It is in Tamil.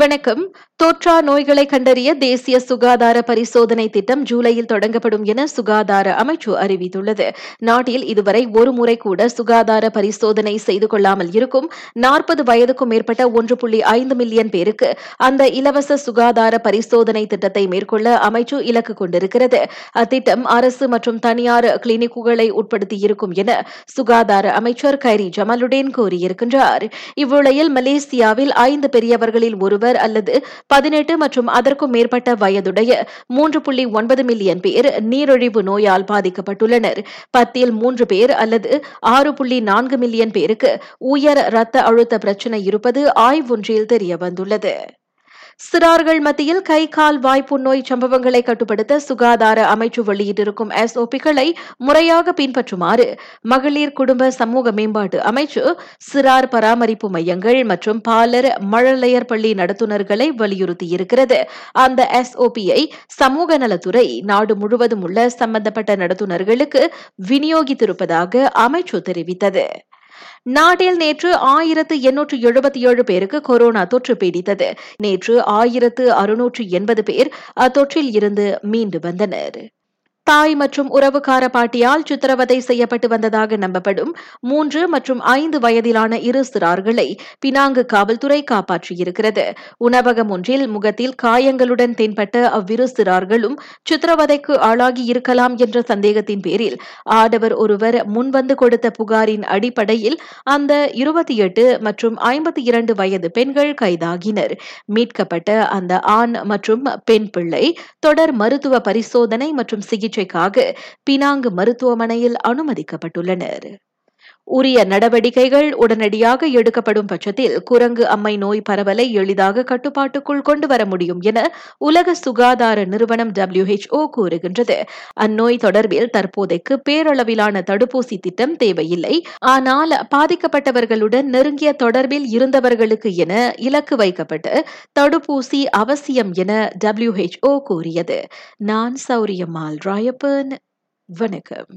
வணக்கம். தொற்றா நோய்களை கண்டறிய தேசிய சுகாதார பரிசோதனை திட்டம் ஜூலையில் தொடங்கப்படும் என சுகாதார அமைச்சு அறிவித்துள்ளது. நாட்டில் இதுவரை ஒருமுறை கூட சுகாதார பரிசோதனை செய்து கொள்ளாமல் இருக்கும் நாற்பது வயதுக்கும் மேற்பட்ட ஒன்று புள்ளி ஐந்து மில்லியன் பேருக்கு அந்த இலவச சுகாதார பரிசோதனை திட்டத்தை மேற்கொள்ள அமைச்சு இலக்கு கொண்டிருக்கிறது. அத்திட்டம் அரசு மற்றும் தனியார் கிளினிக்குகளை உட்படுத்தியிருக்கும் என சுகாதார அமைச்சர் கைரி ஜமலுடேன் கூறியிருக்கின்றார். இவ்வுளையில் மலேசியாவில் ஐந்து பெரியவர்களில் ஒருவர் அல்லது பதினெட்டு மற்றும் அதற்கும் மேற்பட்ட வயதுடைய மூன்று புள்ளி ஒன்பது மில்லியன் பேர் நீரிழிவு நோயால் பாதிக்கப்பட்டுள்ளனர். பத்தில் மூன்று பேர் அல்லது ஆறு புள்ளி நான்கு மில்லியன் பேருக்கு உயர் ரத்த அழுத்த பிரச்சினை இருப்பது ஆய்வொன்றில் தெரியவந்துள்ளது சிறார்கள் மத்தியில் கை கால் வாய்ப்பு நோய் சம்பவங்களை கட்டுப்படுத்த சுகாதார அமைச்சு வெளியிட்டிருக்கும் எஸ்ஓபிகளை முறையாக பின்பற்றுமாறு மகளிர் குடும்ப சமூக மேம்பாட்டு அமைச்சு சிறார் பராமரிப்பு மையங்கள் மற்றும் பாலர் மழலையர் பள்ளி நடத்துனர்களை வலியுறுத்தியிருக்கிறது. அந்த எஸ்ஓபியை சமூக நலத்துறை நாடு முழுவதும் உள்ள சம்பந்தப்பட்ட நடத்துனர்களுக்கு விநியோகித்திருப்பதாக அமைச்சு தெரிவித்தது. நாட்டில் நேற்று ஆயிரத்து எண்ணூற்று எழுபத்தி ஏழு பேருக்கு கொரோனா தொற்று பீடித்தது. நேற்று ஆயிரத்து அறுநூற்று எண்பது பேர் அத்தொற்றில் இருந்து மீண்டு வந்தனர். தாய் மற்றும் உறவுக்கார பாட்டியால் சித்திரவதை செய்யப்பட்டு வந்ததாக நம்பப்படும் மூன்று மற்றும் ஐந்து வயதிலான இரு சிறார்களை பினாங்கு காவல்துறை காப்பாற்றியிருக்கிறது. உணவகம் ஒன்றில் முகத்தில் காயங்களுடன் தென்பட்ட அவ்விரு சிறார்களும் சித்திரவதைக்கு ஆளாகி இருக்கலாம் என்ற சந்தேகத்தின் பேரில் ஆடவர் ஒருவர் முன்வந்து கொடுத்த புகாரின் அடிப்படையில் அந்த இருபத்தி எட்டு மற்றும் ஐம்பத்தி இரண்டு வயது பெண்கள் கைதாகினர். மீட்கப்பட்ட அந்த ஆண் மற்றும் பெண் பிள்ளை தொடர் மருத்துவ பரிசோதனை மற்றும் சிகிச்சை சிகிச்சைக்காக பினாங்கு மருத்துவமனையில் அனுமதிக்கப்பட்டுள்ளனர். உரிய நடவடிக்கைகள் உடனடியாக எடுக்கப்படும் பட்சத்தில் குரங்கு அம்மை நோய் பரவலை எளிதாக கட்டுப்பாட்டுக்குள் கொண்டு வர முடியும் என உலக சுகாதார நிறுவனம் டபிள்யூஹெச்ஓ கூறுகின்றது. அந்நோய் தொடர்பில் தற்போதைக்கு பேரளவிலான தடுப்பூசி திட்டம் தேவையில்லை. ஆனால் பாதிக்கப்பட்டவர்களுடன் நெருங்கிய தொடர்பில் இருந்தவர்களுக்கு என இலக்கு வைக்கப்பட்டு தடுப்பூசி அவசியம் என டபிள்யூஹெச்ஓ கூறியது. நான் சௌரியம்மாள் ராயப்பன். வணக்கம்.